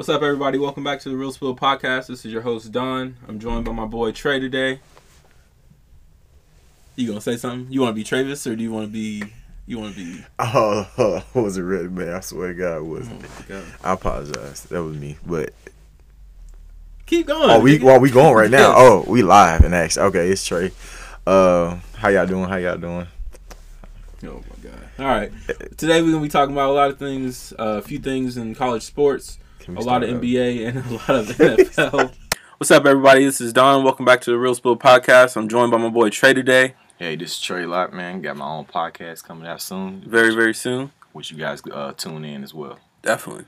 What's up, everybody? Welcome back to the Real Spill Podcast. This is your host Don. I'm joined by my boy Trey today. You gonna say something? You want to be Travis, or do you want to be? You want to be? Oh, I wasn't ready, man. I swear to God, I wasn't. Oh God. I apologize. That was me. But Keep going. oh, we while well, we going right now. Oh, we live and actually. Okay, it's Trey. Uh, how y'all doing? How y'all doing? Oh my god! All right, today we're gonna be talking about a lot of things, uh, a few things in college sports, a lot of up? NBA, and a lot of NFL. What's up, everybody? This is Don. Welcome back to the Real Spill Podcast. I'm joined by my boy Trey today. Hey, this is Trey Lock, man. Got my own podcast coming out soon. Very, very soon. Which you guys uh, tune in as well. Definitely.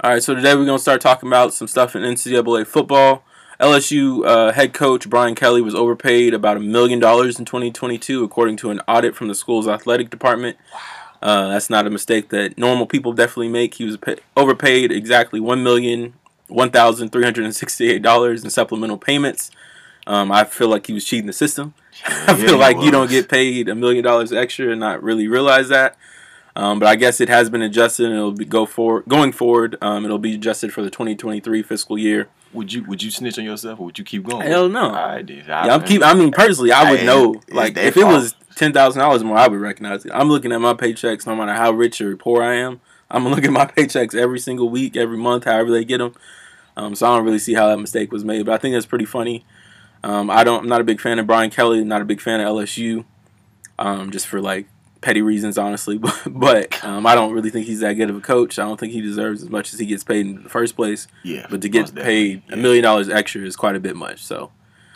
All right, so today we're gonna start talking about some stuff in NCAA football. LSU uh, head coach Brian Kelly was overpaid about a million dollars in 2022, according to an audit from the school's athletic department. Uh, that's not a mistake that normal people definitely make. He was pay- overpaid exactly one million one thousand three hundred and sixty-eight dollars in supplemental payments. Um, I feel like he was cheating the system. I feel like you don't get paid a million dollars extra and not really realize that. Um, but I guess it has been adjusted and it'll be go for going forward. Um, it'll be adjusted for the 2023 fiscal year. Would you would you snitch on yourself or would you keep going? Hell no. I did. Yeah, I'm keep. I mean, personally, I would Hey, know. Like, if it was ten thousand dollars more, I would recognize it. I'm looking at my paychecks, no matter how rich or poor I am. I'm gonna look at my paychecks every single week, every month, however they get them. Um, so I don't really see how that mistake was made, but I think that's pretty funny. Um, I don't. I'm not a big fan of Brian Kelly. Not a big fan of LSU. Um, just for like petty reasons, honestly. But, but um, I don't really think he's that good of a coach. I don't think he deserves as much as he gets paid in the first place. Yeah. But to get paid a Yeah. million dollars extra is quite a bit much. So.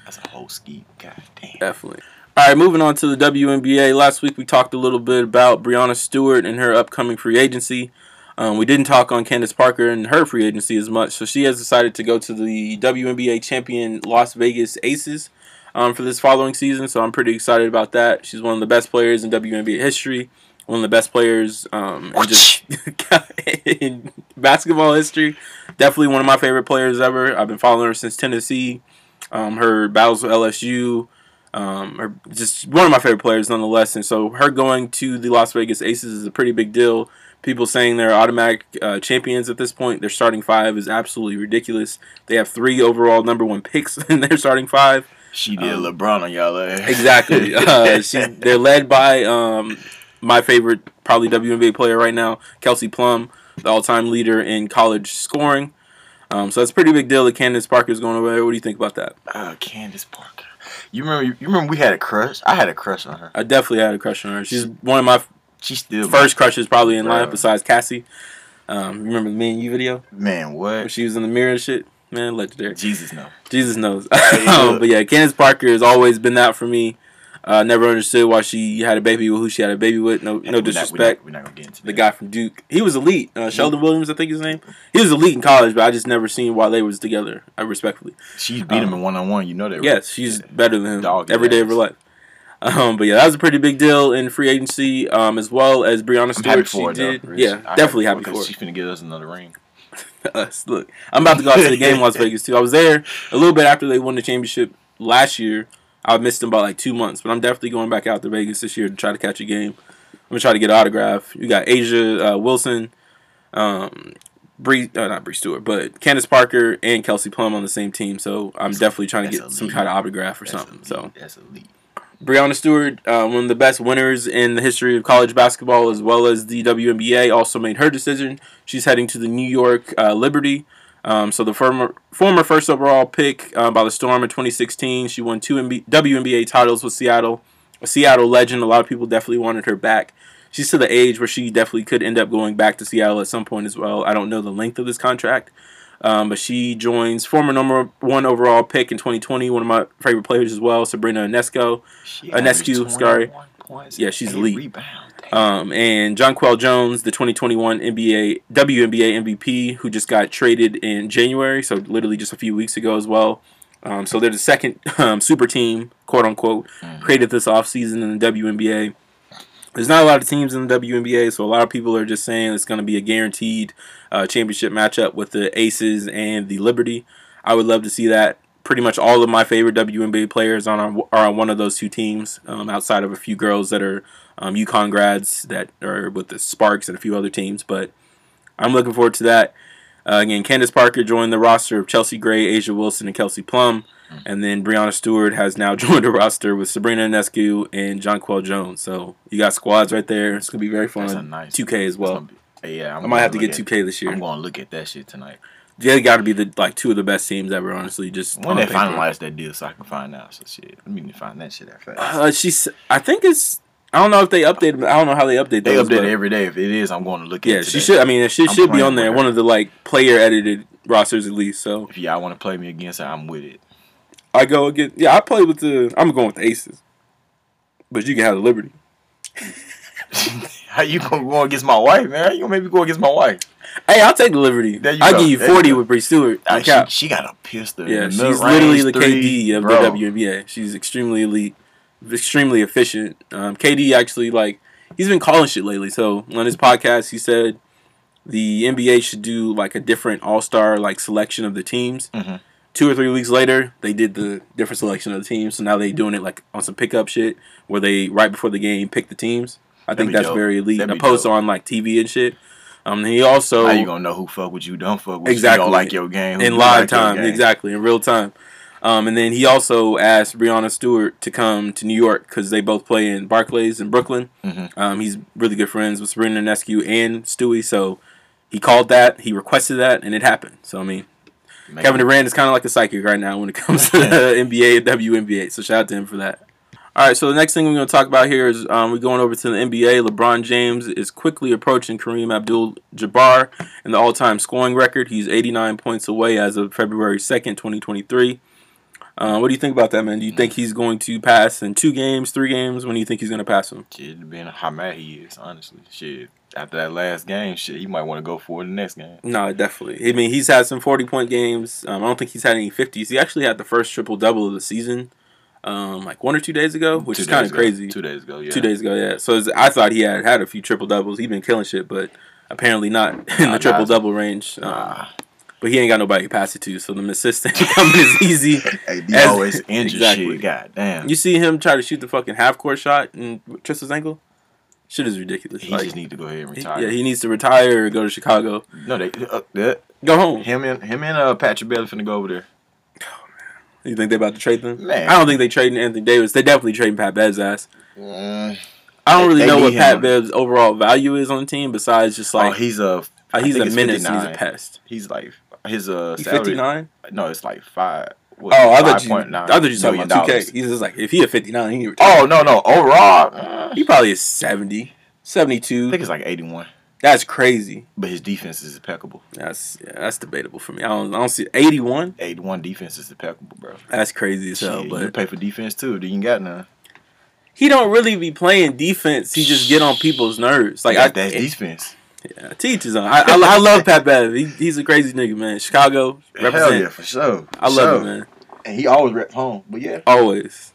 That's a whole ski. God damn. Definitely. All right, moving on to the WNBA. Last week we talked a little bit about Breanna Stewart and her upcoming free agency. Um, we didn't talk on Candace Parker and her free agency as much, so she has decided to go to the WNBA champion Las Vegas Aces um, for this following season. So I'm pretty excited about that. She's one of the best players in WNBA history, one of the best players um, in just in basketball history. Definitely one of my favorite players ever. I've been following her since Tennessee. Um, her battles with LSU, um, just one of my favorite players nonetheless. And so her going to the Las Vegas Aces is a pretty big deal. People saying they're automatic uh, champions at this point. Their starting five is absolutely ridiculous. They have three overall number one picks in their starting five. She did Um, LeBron on y'all ass. Exactly. Uh, she, they're led by um, my favorite, probably WNBA player right now, Kelsey Plum, the all-time leader in college scoring. Um, so that's a pretty big deal that Candace Parker is going away. What do you think about that? uh, Candace Parker. You remember? You remember we had a crush? I had a crush on her. I definitely had a crush on her. She's one of my She still first crushes probably in life besides Cassie. Um, remember the me and you video Man, where what? she was in the mirror and shit? Man, legendary. Jesus no. Jesus knows. Um, but yeah, Candace Parker has always been that for me. Uh, never understood why she had a baby with who she had a baby with. No, no We're not- disrespect. We're not, we're not gonna get into the that. guy from Duke. He was elite. Uh, Sheldon Williams, I think his name. He was elite in college, but I just never seen why they was together. I respectfully. She beat him um, in one on one. You know that. right? Yes, she's better than him Dog every day of her life. Um, but yeah, that was a pretty big deal in free agency, um, as well as Breanna I'm happy Stewart. for her, She though, did, Rich. yeah, I'm definitely happy for. She's gonna give us another ring. us. Look, I'm about to go out to the game in Las Vegas too. I was there a little bit after they won the championship last year. I missed them by like two months, but I'm definitely going back out to Vegas this year to try to catch a game. I'm gonna try to get an autograph. You got A'ja uh, Wilson, um, Bree, uh, not Bree Stewart, but Candace Parker and Kelsey Plum on the same team. So I'm That's- definitely trying to get some kind of autograph or That's something. elite. So that's elite. Breanna Stewart, uh, one of the best winners in the history of college basketball, as well as the WNBA, also made her decision. She's heading to the New York uh, Liberty. Um, so the former former first overall pick uh, by the Storm in 2016, she won two MB- WNBA titles with Seattle. A Seattle legend. A lot of people definitely wanted her back. She's to the age where she definitely could end up going back to Seattle at some point as well. I don't know the length of this contract, um, but she joins former number one overall pick in 2020. One of my favorite players as well, Sabrina Ionescu. She Uh, Nescu, averaged sorry. Yeah, she's elite. Um, and Jonquel Jones, the 2021 NBA WNBA MVP, who just got traded in January, so literally just a few weeks ago as well. Um, so they're the second um, super team, quote unquote, Mhm. created this offseason in the WNBA. There's not a lot of teams in the WNBA, so a lot of people are just saying it's going to be a guaranteed uh, championship matchup with the Aces and the Liberty. I would love to see that. Pretty much all of my favorite WNBA players on are, on one of those two teams, um, outside of a few girls that are um, UConn grads that are with the Sparks and a few other teams. But I'm looking forward to that. Uh, again, Candace Parker joined the roster of Chelsea Gray, A'ja Wilson, and Kelsey Plum. And then Breanna Stewart has now joined the roster with Sabrina Inescu and Jonquel Jones. So you got squads right there. It's going to be very fun. Nice 2K as well. be- yeah, I'm I might have to get look 2K this year. I'm going to look at that shit tonight. They got to be the like two of the best teams ever, honestly. Just When they paper. finalize that deal, so I can find out. So shit, let me find that shit that fast. Uh, she's. I think it's. I don't know if they updated. I don't know how they update. They those, update every day. If it is, I'm going to look Yeah, she should. I mean, she I'm should be on there. One of the like player edited rosters at least. So If y'all want to play me against her, I'm with it. I go again. Yeah, I play with the. I'm going with the Aces, but you can have the Liberty. How you gonna go against my wife, man? How you gonna make me go against my wife? Hey, I'll take the Liberty. You I give you you forty go. with Bree Stewart. On she, she got a pistol. yeah, she's literally the mid-range KD of bro. the WNBA. She's extremely elite, extremely efficient. Um, KD actually like he's been calling shit lately. So on his podcast, he said the NBA should do like a different All Star like selection of the teams. Mhm. Two or three weeks later, they did the different selection of the teams. So now they doing it like on some pickup shit where they right before the game pick the teams. I That'd think that's dope. very elite. That'd to dope. on like TV and shit. Um, he also How you gonna know who fuck with you, don't fuck with Exactly. you, don't like your game, in live like time, exactly in real time. Um, and then he also asked Breanna Stewart to come to New York because they both play in Barclays in Brooklyn. Mhm. Um, he's really good friends with Sabrina Nescu and Stewie, so he called that, he requested that, and it happened. So I mean, Man, Kevin Durant is kind of like a psychic right now when it comes to the NBA and WNBA. So shout out to him for that. All right, so the next thing we're going to talk about here is um, we're going over to the NBA. LeBron James is quickly approaching Kareem Abdul-Jabbar in the all-time scoring record. He's 89 points away as of February 2nd, 2023. Uh, what do you think about that, man? Do you think he's going to pass in two games, three games? When do you think he's going to pass him? Shit, depending on how mad he is, honestly. Shit, after that last game, shit, he might want to go for the next game. No, definitely. I mean, he's had some 40-point games. Um, I don't think he's had any 50s. He actually had the first triple-double of the season um, like one or two days ago, which Two is kind of crazy. Two days ago, yeah. Two days ago, yeah. So I thought he had had a few triple doubles. He's been killing shit, but apparently not in Nah, the triple double range. Um, Nah. but he ain't got nobody to pass it to, so the assistant coming is easy. Hey, he As- always injured exactly. shit. God damn. You see him try to shoot the fucking half court shot and twist his ankle. Shit is ridiculous. he Like, just need to go ahead and he- retire. yeah, he needs to retire or go to Chicago. no, they uh, that, Go home. him and him and uh Patrick Bailey finna go over there. You think they're about to trade them? Man. I don't think they trading Anthony Davis. They definitely trading Pat Bev's ass. Mm. I don't They- really know what Pat him. Bev's overall value is on the team besides just oh, like he's a uh, he's a menace. He's a pest. he's like his uh He's salary. fifty nine. No, it's like five. Oh, I thought you. I $5.9 thought you talking about two K. He's just like if he at fifty nine, he can retire. Oh no no overall, uh, he probably is 70, 72. I think it's like eighty one. That's crazy. But his defense is impeccable. That's yeah, that's debatable for me. I don't I don't see eighty one. Eighty one defense is impeccable, bro. That's crazy as hell. Shit, you pay for defense too. Then you got none. he don't really be playing defense. He just get on people's nerves. Like Like I, that's defense. Yeah, teachers on. I, I, I love Pat Bev. He, he's a crazy nigga, man. Chicago Hell yeah, for sure. I love sure. it, man. And he always reps home. But yeah, Always.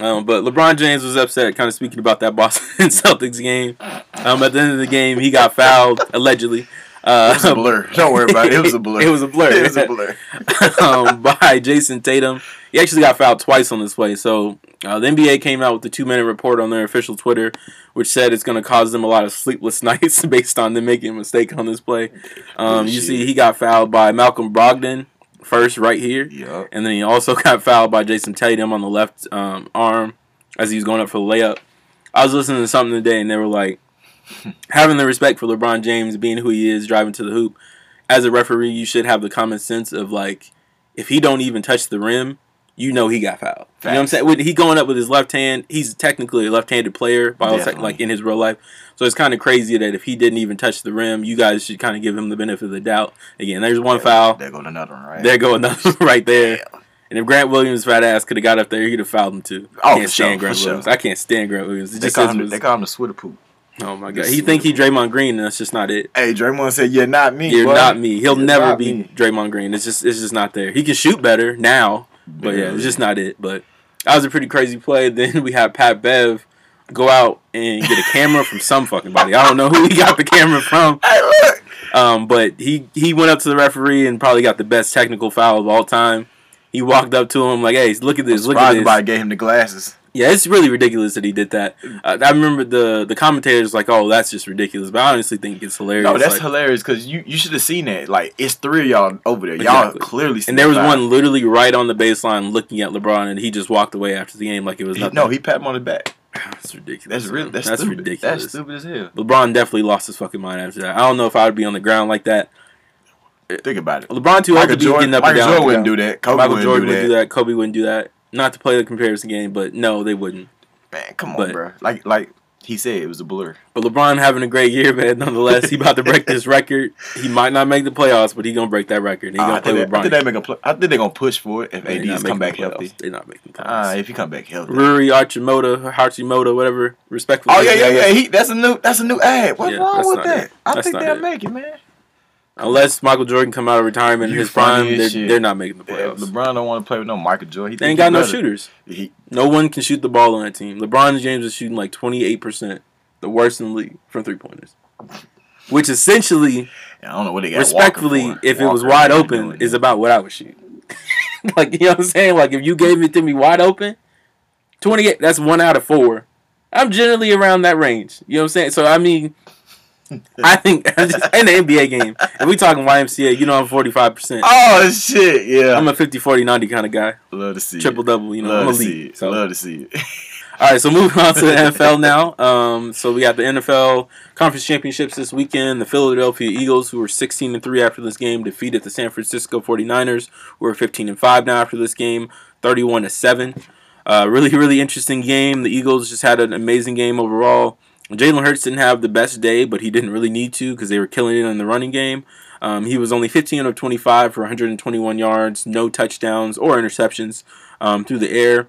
Um, but LeBron James was upset, kind of speaking about that Boston Celtics game. Um, at the end of the game, he got fouled allegedly. Uh, it was a blur. Don't worry about it. It was a blur. It was a blur. it was a blur. um, by Jayson Tatum. He actually got fouled twice on this play. So uh, the NBA came out with a two minute report on their official Twitter, which said it's going to cause them a lot of sleepless nights based on them making a mistake on this play. Um, you see, he got fouled by Malcolm Brogdon first, right here. Yup. And then he also got fouled by Jayson Tatum on the left um, arm as he was going up for the layup. I was listening to something today, and they were like, having the respect for LeBron James being who he is, driving to the hoop. As a referee, you should have the common sense of like, if he don't even touch the rim, you know he got fouled. You know what I'm saying? When he going up with his left hand, he's technically a left-handed player, by tech- like in his real life. So it's kind of crazy that if he didn't even touch the rim, you guys should kind of give him the benefit of the doubt. Again, there's one foul. There go another one, right? There go another one right there. And if Grant Williams' fat ass could have got up there, he'd have fouled him too. Oh, I can't for stand sure, Grant for Williams. sure. I can't stand Grant Williams. It They call, him, was- they call him the Switter poop. oh my god, he think he Draymond Green, and that's just not it. Hey, Draymond said, "You're not me. You're boy. not me. He'll You're never be me." Draymond Green. It's just it's just not there. He can shoot better now, but yeah, it's just not it. But that was a pretty crazy play. Then we had Pat Bev go out and get a camera from some fucking body. I don't know who he got the camera from. Hey, look. Um, but he he went up to the referee and probably got the best technical foul of all time. He walked up to him like, "Hey, look at this, look at this." nobody gave him the glasses. Yeah, it's really ridiculous that he did that. Uh, I remember the the commentators like, "Oh, that's just ridiculous," but I honestly think it's hilarious. No, that's like- hilarious because you, you should have seen that. Like it's three of y'all over there. Y'all Exactly. clearly. And there was out. one literally right on the baseline looking at LeBron, and he just walked away after the game like it was nothing. no, he pat him on the back. that's ridiculous. That's really that's, that's stupid. ridiculous. That's stupid as hell. LeBron definitely lost his fucking mind after that. I don't know if I would be on the ground like that. Think about it. LeBron too old to be Jordan, getting up Michael and down. Jordan wouldn't do that. Kobe Michael wouldn't Jordan do that. do that. Kobe wouldn't do that. Not to play the comparison game, but no, they wouldn't. Man, come on, But- bro. Like like he said, it was a blur. But LeBron having a great year, man. Nonetheless, he about to break this record. He might not make the playoffs, but he gonna break that record. He Uh, gonna I, play they, I think they make a pl- I think they're gonna push for it if They're AD's come back playoffs. healthy. They're not making the Ah, if he come back healthy. Ruri Archimoto, Hachimoto, whatever. Respectfully. Oh yeah, yeah, yeah. He, that's a new that's a new ad. What's Yeah, wrong with that? it. I That's think they'll it. make it, man. Unless Michael Jordan come out of retirement in his prime, they're, they're not making the playoffs. LeBron don't want to play with no Michael Jordan. He they ain't got no shooters. He, No one can shoot the ball on that team. LeBron James is shooting like 28%, the worst in the league from three pointers. Which essentially, I don't know what they got. respectfully, Walker if it was wide open, is about what I would shoot. like, you know what I'm saying? Like, if you gave it to me wide open, 28, that's one out of four. I'm generally around that range. You know what I'm saying? So, I mean, I think in the NBA game, if we talking YMCA, you know I'm 45%. Oh shit! Yeah, I'm a 50, 40, 90 kind of guy. love to see Triple it. double, you know, Love I'm to see it. So. Love to see it. All right, so moving on to the NFL now. Um, so we got the NFL conference championships this weekend. The Philadelphia Eagles, who were 16 and 3 after this game, defeated the San Francisco 49ers, who are 15 and 5 now after this game, 31 to 7. Uh, really, really interesting game. The Eagles just had an amazing game overall. Jalen Hurts didn't have the best day, but he didn't really need to because they were killing it in the running game. Um, he was only 15 of 25 for 121 yards, no touchdowns or interceptions um, through the air.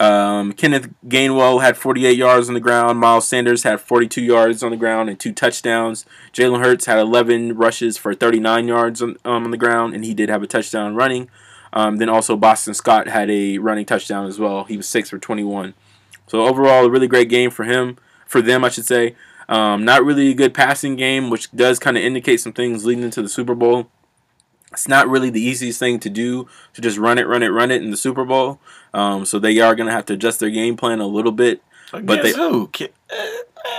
Um, Kenneth Gainwell had 48 yards on the ground. Miles Sanders had 42 yards on the ground and two touchdowns. Jalen Hurts had 11 rushes for 39 yards on, um, on the ground, and he did have a touchdown running. Um, then also Boston Scott had a running touchdown as well. He was six for 21. So overall, a really great game for him, for them, I should say. Um, not really a good passing game, which does kind of indicate some things leading into the Super Bowl. It's not really the easiest thing to do to just run it, run it, run it in the Super Bowl. Um, so they are going to have to adjust their game plan a little bit. But Against they- who?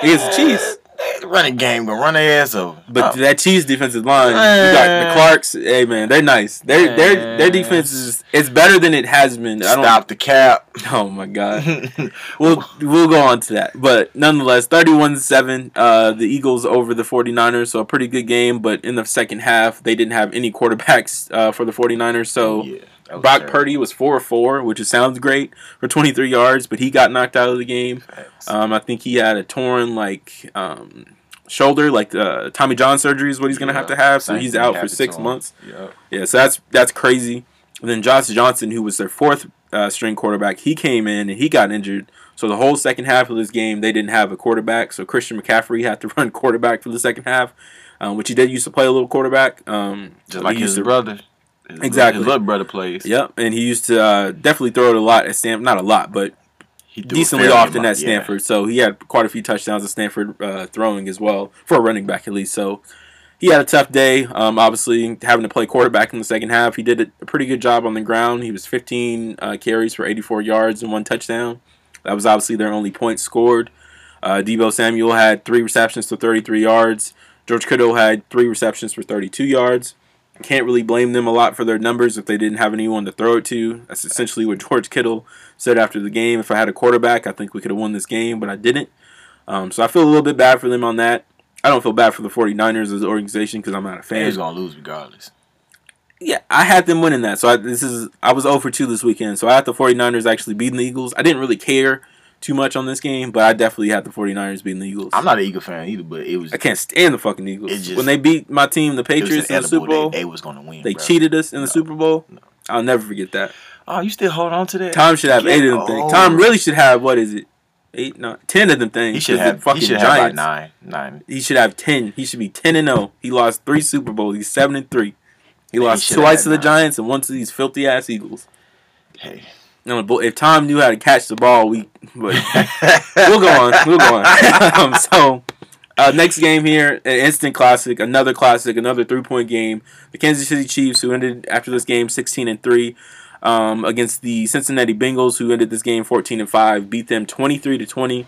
Against the Chiefs. They running game gonna run their ass over. But Oh, that Chiefs defensive line, you got the Clarks. Hey man, they're nice. Their their their defense is it's better than it has been. I don't. stop the cap. Oh my god. We'll we'll go on to that. But nonetheless, 31-7, uh, the Eagles over the 49ers, so a pretty good game, but in the second half, they didn't have any quarterbacks uh, for the 49ers, so yeah, that Brock terrible. Purdy was 4-4, which is, sounds great for 23 yards, but he got knocked out of the game. Um, I think he had a torn like um, shoulder, like uh, Tommy John surgery is what he's gonna Yeah, have to have, so same he's out for six months. Yep. Yeah, so that's that's crazy. And then Josh Johnson, who was their fourth uh, string quarterback, he came in and he got injured. So the whole second half of this game, they didn't have a quarterback. So Christian McCaffrey had to run quarterback for the second half, um, which he did used to play a little quarterback. Um, Just like his to- brother. His, Exactly. His little brother plays. Yep, and he used to uh, definitely throw it a lot at Stanford. Not a lot, but He decently often at Stanford. So he had quite a few touchdowns at Stanford uh, throwing as well for a running back at least. So he had a tough day. Um, obviously having to play quarterback in the second half. He did a pretty good job on the ground. He was 15 uh, carries for 84 yards and one touchdown. That was obviously their only point scored. Uh, Deebo Samuel had three receptions for 33 yards. George Kittle had three receptions for 32 yards. Can't really blame them a lot for their numbers if they didn't have anyone to throw it to. That's essentially what George Kittle said after the game. If I had a quarterback, I think we could have won this game, but I didn't. Um, so I feel a little bit bad for them on that. I don't feel bad for the 49ers as an organization because I'm not a fan. he's gonna lose regardless. Yeah, I had them winning that. So I, this is I was 0 for 2 this weekend. So I had the 49ers actually beating the Eagles. I didn't really care too much on this game, but I definitely had the 49ers beating the Eagles. I'm not an Eagle fan either, but it was I can't stand the fucking Eagles. Just- when they beat my team, the Patriots, in the Super Bowl, They, they was gonna win. they bro. cheated us in the Super Bowl. No. I'll never forget that. Oh, you still hold on to that? Tom should have Get eight of them things. Tom really should have what is it? Eight, nine, ten of them things. He should have. He should have like nine, nine. He should have ten. He should be ten and zero. He lost three Super Bowls. He's seven and three. He He lost have twice to the nine. Giants and once to these filthy ass Eagles. Hey, No, but if Tom knew how to catch the ball, we. But we'll go on. We'll go on. um, so, uh, next game here, an instant classic, another classic, another three point game. The Kansas City Chiefs, who ended after this game sixteen and three, um, against the Cincinnati Bengals, who ended this game 14 and five, beat them 23 to 20.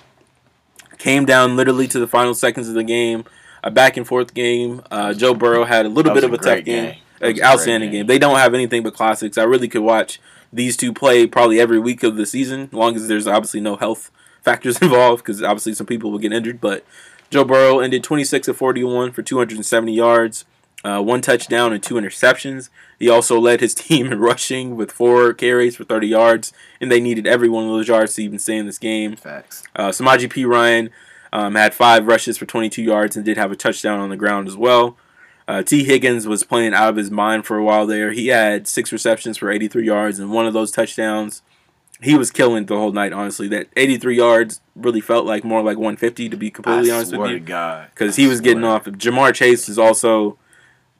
Came down literally to the final seconds of the game, a back and forth game. Uh, Joe Burrow had a little bit of a a tough game, game. That was Like, a great outstanding game. game. They don't have anything but classics. I really could watch these two play probably every week of the season, as long as there's obviously no health factors involved, because obviously some people will get injured. But Joe Burrow ended 26 of 41 for 270 yards, uh, one touchdown and two interceptions. He also led his team in rushing with four carries for 30 yards, and they needed every one of those yards to even stay in this game. Facts. Uh, Samaje Perine um, had five rushes for 22 yards and did have a touchdown on the ground as well. Uh, Tee Higgins was playing out of his mind for a while there. He had six receptions for 83 yards and one of those touchdowns. He was killing the whole night, honestly. That 83 yards really felt like more like 150, to be completely I honest with you. God. Because he was getting off. Ja'Marr Chase is also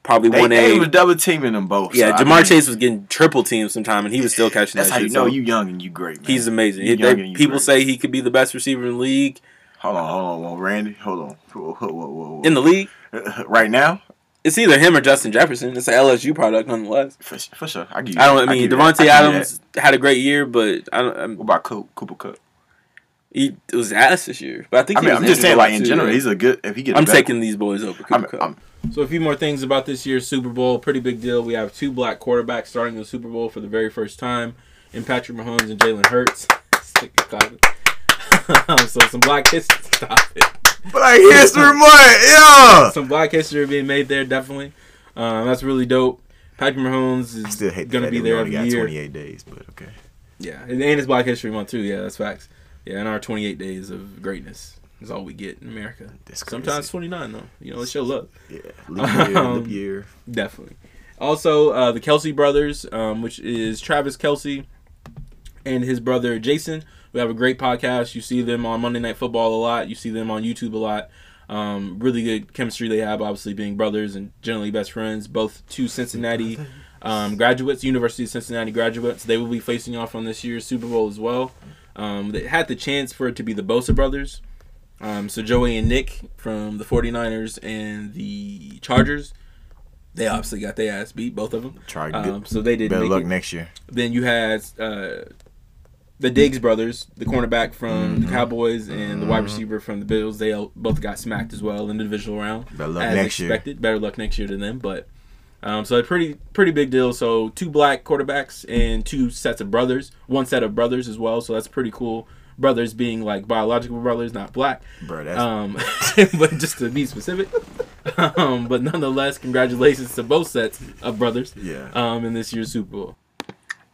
probably They, 1A. they was double teaming them both. yeah, so, I Ja'Marr mean, Chase was getting triple teamed sometime, and he was still catching That's that how shit. you know so you young and you great. Man. He's amazing. He- they- people great. say he could be the best receiver in the league. Hold on, hold on, well, Randy. Hold on. Whoa, whoa, whoa. In the league, right now, it's either him or Justin Jefferson. It's an LSU product, nonetheless. for, for sure. I give you. I don't. I mean, give. I Davante give Adams had a great year, but I don't. I'm, What about Cooper, Cooper Kupp? he it was ass this year. But I think I he mean, was I'm just saying, like in too, general, he's a good. If he gets, I'm better, taking these boys over Cooper I'm, Kupp. I'm, So a few more things about this year's Super Bowl. Pretty big deal. We have two black quarterbacks starting the Super Bowl for the very first time, in Patrick Mahomes and Jalen Hurts. so some black history. Stop it. Black History Month, yeah. Some black history being made there, definitely. Um, that's really dope. Patrick Mahomes I is still hate going to be there every got year. 28 days, but okay. Yeah, and and it's Black History Month too. Yeah, that's facts. Yeah, and our 28 days of greatness is all we get in America. Sometimes 29 though. You know, let's show love. Yeah, leap year, Um, leap year. Definitely. Also, uh, the Kelce brothers, um, which is Travis Kelce and his brother Jason. We have a great podcast. You see them on Monday Night Football a lot. You see them on YouTube a lot. Um, really good chemistry they have, obviously being brothers and generally best friends. Both two Cincinnati um, graduates, University of Cincinnati graduates. They will be facing off on this year's Super Bowl as well. Um, they had the chance for it to be the Bosa brothers. Um, so Joey and Nick from the 49ers and the Chargers, they obviously got their ass beat, both of them. Try to Um, so they didn't better make luck it. next year. Then you had uh, the Diggs brothers, the cornerback from the Mhm. Cowboys and the wide Mhm. receiver from the Bills. They both got smacked as well in the divisional round, Better luck as next year. expected. Better luck next year to them, but um, so a pretty pretty big deal. So two black quarterbacks and two sets of brothers, one set of brothers as well. So that's pretty cool. Brothers being like biological brothers, not black. Bro, that's Um, but just to be specific. um, but nonetheless, congratulations to both sets of brothers yeah. um, in this year's Super Bowl.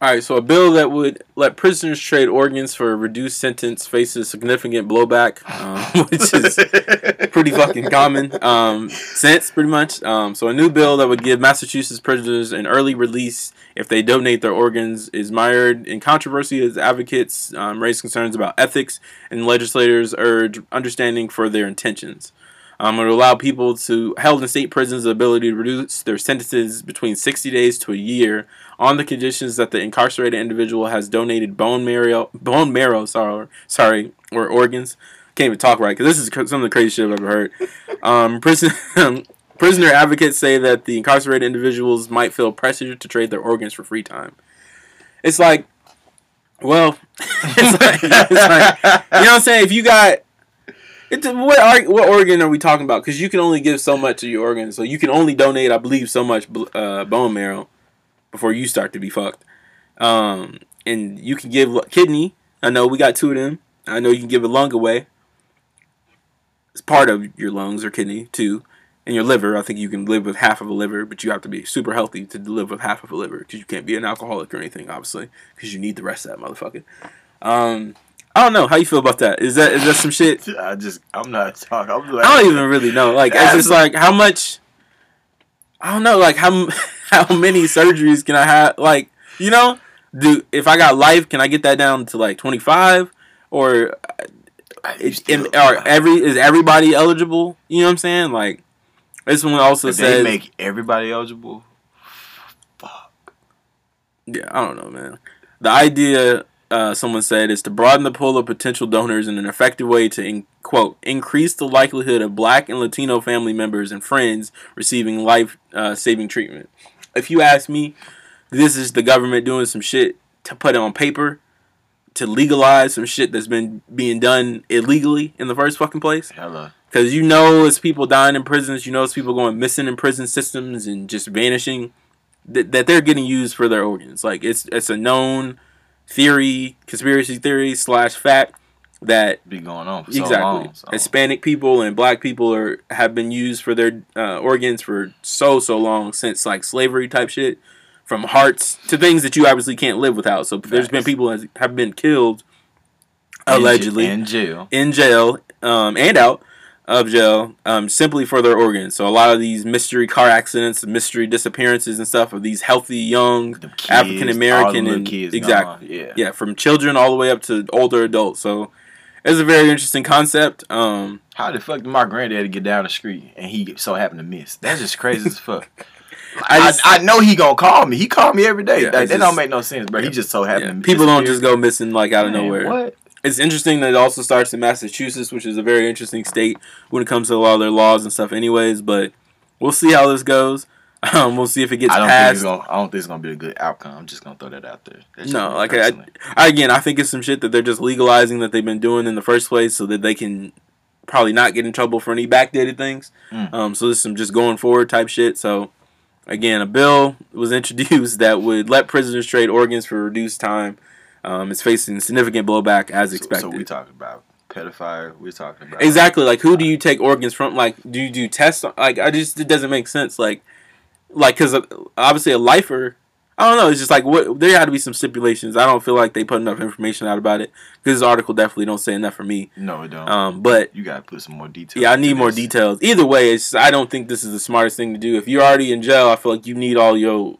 All right, so a bill that would let prisoners trade organs for a reduced sentence faces significant blowback, um, which is pretty fucking common um, sense, pretty much. Um, so a new bill that would give Massachusetts prisoners an early release if they donate their organs is mired in controversy as advocates um, raise concerns about ethics and legislators urge understanding for their intentions. Um, it would allow people to held in state prisons the ability to reduce their sentences between 60 days to a year on the conditions that the incarcerated individual has donated bone marrow, bone marrow, sorry, sorry, or organs. Can't even talk right because this is some of the crazy shit I've ever heard. Um, prison, prisoner advocates say that the incarcerated individuals might feel pressured to trade their organs for free time. It's like, well, it's like, it's like you know what I'm saying? If you got it, what ar- what organ are we talking about? Because you can only give so much of your organ, so you can only donate, I believe, so much uh, bone marrow before you start to be fucked. Um, and you can give kidney. I know we got two of them. I know you can give a lung away. It's part of your lungs or kidney too, and your liver. I think you can live with half of a liver, but you have to be super healthy to live with half of a liver because you can't be an alcoholic or anything, obviously, because you need the rest of that motherfucker. Um, I don't know how you feel about that. Is that is that some shit? I just, I'm not talking. I'm like, I don't even really know. Like it's just like how much. I don't know. Like how how many surgeries can I have? Like you know, do if I got life, can I get that down to like twenty five or? Uh, you Is, are every is everybody eligible? You know what I'm saying? Like this one also if says they make everybody eligible. Fuck. Yeah, I don't know, man. The idea, uh, someone said, is to broaden the pool of potential donors in an effective way to, in, quote, increase the likelihood of black and Latino family members and friends receiving life uh, saving treatment. If you ask me, this is the government doing some shit to put it on paper to legalize some shit that's been being done illegally in the first fucking place. Hella. Because you know it's people dying in prisons, you know it's people going missing in prison systems and just vanishing. That, that they're getting used for their organs. Like it's it's a known theory, conspiracy theory slash fact that Be going on for so exactly long. so- Hispanic people and Black people are have been used for their uh, organs for so so long since like slavery type shit, from hearts to things that you obviously can't live without. So there's been people that have been killed allegedly in jail. in jail um, and out of jail um, simply for their organs. So a lot of these mystery car accidents, mystery disappearances and stuff of these healthy young African American and kids exactly gone. Yeah. yeah from children all the way up to older adults. So it's a very interesting concept. Um, How the fuck did my granddaddy get down the street and he so happened to miss? That's just crazy as fuck. I I, just- I, know he gonna call me. He called me every day. Yeah, Like, that just- don't make no sense, bro. He just so happened. yeah, people don't just go missing like out of Man, nowhere. What? It's interesting that it also starts in Massachusetts, which is a very interesting state when it comes to a lot of their laws and stuff. Anyways, but we'll see how this goes. Um, we'll see if it gets I don't think passed. it's gonna. I don't think it's gonna be a good outcome. I'm just gonna throw that out there. That's No, like I. I, again, I think it's some shit that they're just legalizing that they've been doing in the first place, so that they can probably not get in trouble for any backdated things. Mm. Um, so this is some just going forward type shit. So again, a bill was introduced that would let prisoners trade organs for reduced time. Um, it's facing significant blowback as expected. So, we talking about pedophile. We're talking about Exactly. Like, who do you take organs from? Like, do you do tests? on- Like, I just it doesn't make sense. Like, like because obviously a lifer. I don't know. It's just like what there had to be some stipulations. I don't feel like they put enough information out about it because this article definitely don't say enough for me. No, it don't. Um, but you gotta put some more details. yeah, I need more details. Either way, it's I don't think this is the smartest thing to do. If you're already in jail, I feel like you need all your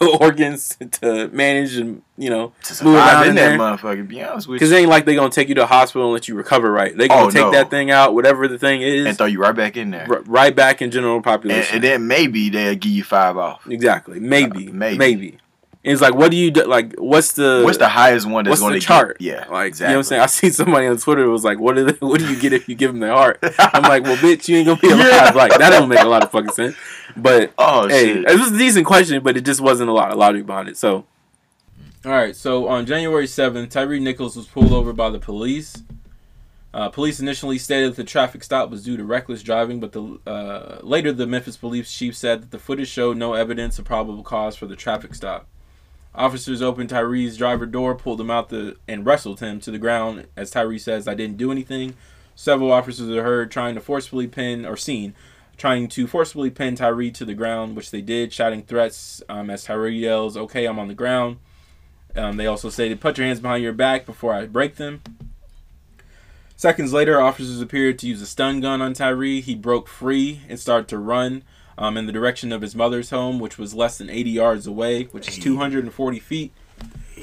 organs to manage and you know to move survive around in in that there. motherfucker. Be honest with because you, it ain't like they gonna take you to the hospital and let you recover right. They gonna Oh, take no. that thing out, whatever the thing is, and throw you right back in there. r- right back in general And, population. and then maybe they'll give you five off. exactly, maybe, Uh, maybe, maybe. And it's like, what do you do? Like, what's the What's the highest one that's what's going the to chart? Get? Yeah, like exactly. you know what I'm saying. I see somebody on Twitter was like, "What do they, what do you get if you give them the heart?" I'm like, "Well, bitch, you ain't gonna be alive." Yeah. Like that don't make a lot of fucking sense. But Oh hey, shit! it was a decent question, but it just wasn't a lot, a logic behind it. So, all right. So on January seventh, Tyre Nichols was pulled over by the police. Uh, police initially stated that the traffic stop was due to reckless driving, but the uh, later the Memphis police chief said that the footage showed no evidence of probable cause for the traffic stop. Officers opened Tyre's driver door, pulled him out the and wrestled him to the ground. As Tyre says, "I didn't do anything." Several officers are heard trying to forcefully pin or seen trying to forcibly pin Tyre to the ground, which they did, shouting threats um, as Tyre yells, "Okay, I'm on the ground." Um, they also stated, "Put your hands behind your back before I break them." Seconds later, officers appeared to use a stun gun on Tyre. He broke free and started to run um, in the direction of his mother's home, which was less than 80 yards away, which is 240 feet.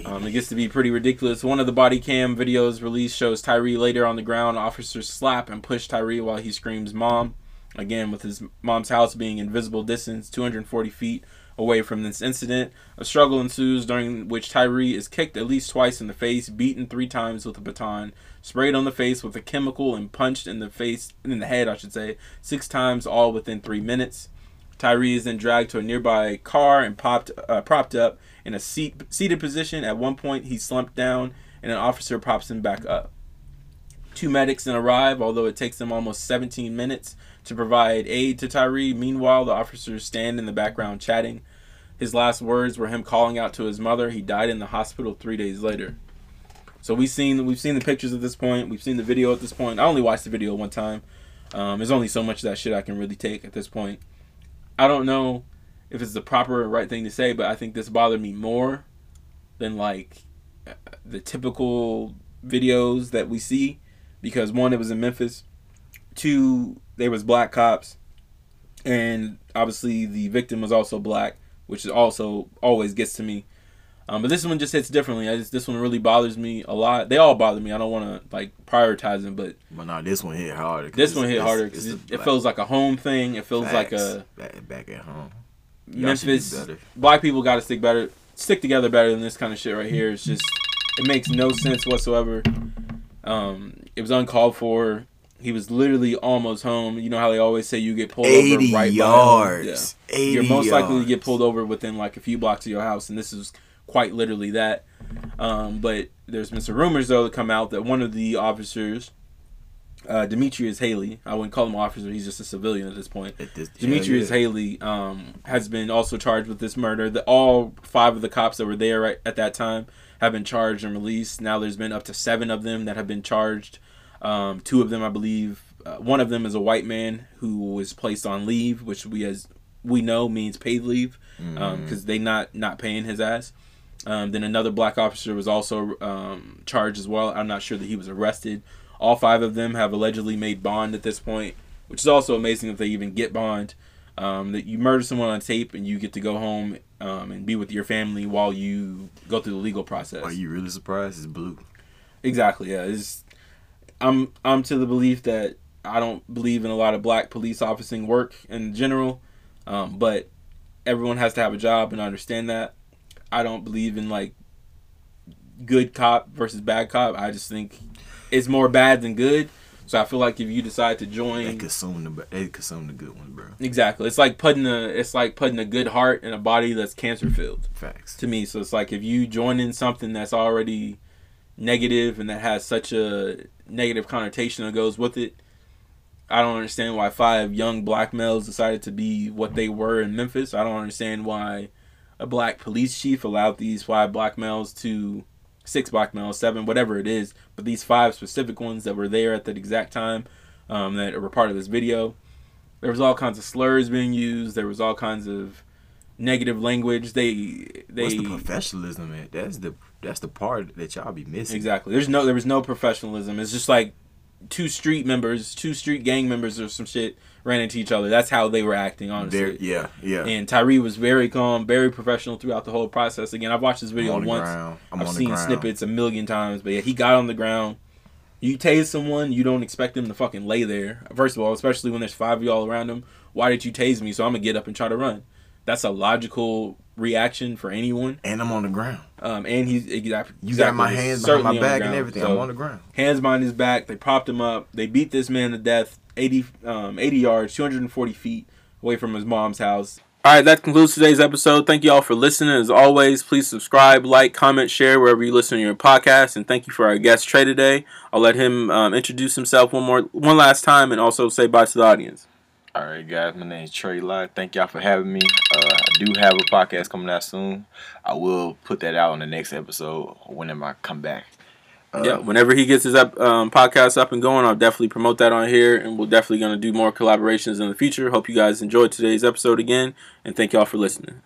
Um, it gets to be pretty ridiculous. One of the body cam videos released shows Tyre later on the ground. Officers slap and push Tyre while he screams, Mom. Again, with his mom's house being in visible distance, 240 feet away from this incident. A struggle ensues during which Tyre is kicked at least twice in the face, beaten three times with a baton, sprayed on the face with a chemical, and punched in the face, in the head, I should say, six times, all within three minutes. Tyre is then dragged to a nearby car and popped, uh, propped up in a seat, seated position. At one point, he slumped down, and an officer props him back up. Two medics then arrive, although it takes them almost 17 minutes to provide aid to Tyre. Meanwhile, the officers stand in the background chatting. His last words were him calling out to his mother. He died in the hospital three days later. So we've seen we've seen the pictures at this point. We've seen the video at this point. I only watched the video one time. Um, there's only so much of that shit I can really take at this point. I don't know if it's the proper or right thing to say, but I think this bothered me more than like the typical videos that we see because one, it was in Memphis. Two, there was black cops, and obviously the victim was also black, which also always gets to me. Um, but this one just hits differently. I just this one really bothers me a lot. They all bother me. I don't want to like prioritize them, but But nah, this one hit harder. this one hit harder because it, it feels like a home thing. It feels like a back, back at home. Y'all Memphis. Black people got to stick better, stick together better than this kind of shit right here. It's just it makes no sense whatsoever. Um, it was uncalled for. He was literally almost home. You know how they always say you get pulled 80 over right by home? yards. Yeah. 80 You're most likely to get pulled over within like a few blocks of your house, and this is quite literally that. Um, but there's been some rumors though that come out that one of the officers, uh, Demetrius Haley, I wouldn't call him officer, he's just a civilian at this point. At this- Demetrius hell yeah. Haley um, has been also charged with this murder. The, all five of the cops that were there right at that time have been charged and released. Now there's been up to seven of them that have been charged. Um, two of them, I believe, uh, one of them is a white man who was placed on leave, which we as we know means paid leave, because they not not paying his ass. Um, then another black officer was also um, charged as well. I'm not sure that he was arrested. All five of them have allegedly made bond at this point, which is also amazing if they even get bond. Um, that you murder someone on tape and you get to go home um, and be with your family while you go through the legal process. Are you really surprised? It's blue. Exactly. Yeah. It's, I'm I'm to the belief that I don't believe in a lot of black police officing work in general, um, but everyone has to have a job and I understand that. I don't believe in like good cop versus bad cop. I just think it's more bad than good. So I feel like if you decide to They join, consume the they consume the good ones, bro. exactly, it's like putting a it's like putting a good heart in a body that's cancer filled Facts. to me. So it's like if you join in something that's already negative and that has such a negative connotation that goes with it, I don't understand why five young black males decided to be what they were in Memphis. I don't understand why a black police chief allowed these five black males to six black males, seven, whatever it is, but these five specific ones that were there at that exact time um, that were part of this video. There was all kinds of slurs being used. There was all kinds of negative language. They they What's the professionalism at? That's the that's the part that y'all be missing. Exactly. There's no there was no professionalism. It's just like two street members, two street gang members or some shit ran into each other. That's how they were acting, honestly. There, yeah, yeah. And Tyre was very calm, very professional throughout the whole process. Again, I've watched this video on once. I've on seen snippets a million times, but yeah, he got on the ground. You tase someone, you don't expect them to fucking lay there. First of all, especially when there's five of y'all around them. Why did you tase me? So I'm gonna get up and try to run. That's a logical reaction for anyone. And I'm on the ground. Um, and he's exactly. You got my hands behind my certainly on the back and everything. So- I'm on the ground. hands behind his back. They propped him up. They beat this man to death, 80, um, 80 yards, 240 feet away from his mom's house. All right, that concludes today's episode. Thank you all for listening. As always, please subscribe, like, comment, share wherever you listen to your podcast. And thank you for our guest Trey today. I'll let him um, introduce himself one more, one last time, and also say bye to the audience. All right, guys. My name is Trey Lott. Thank y'all for having me. Uh, I do have a podcast coming out soon. I will put that out on the next episode whenever I come back. Uh, yeah, whenever he gets his up, um, podcast up and going, I'll definitely promote that on here, and we're definitely going to do more collaborations in the future. Hope you guys enjoyed today's episode again, and thank y'all for listening.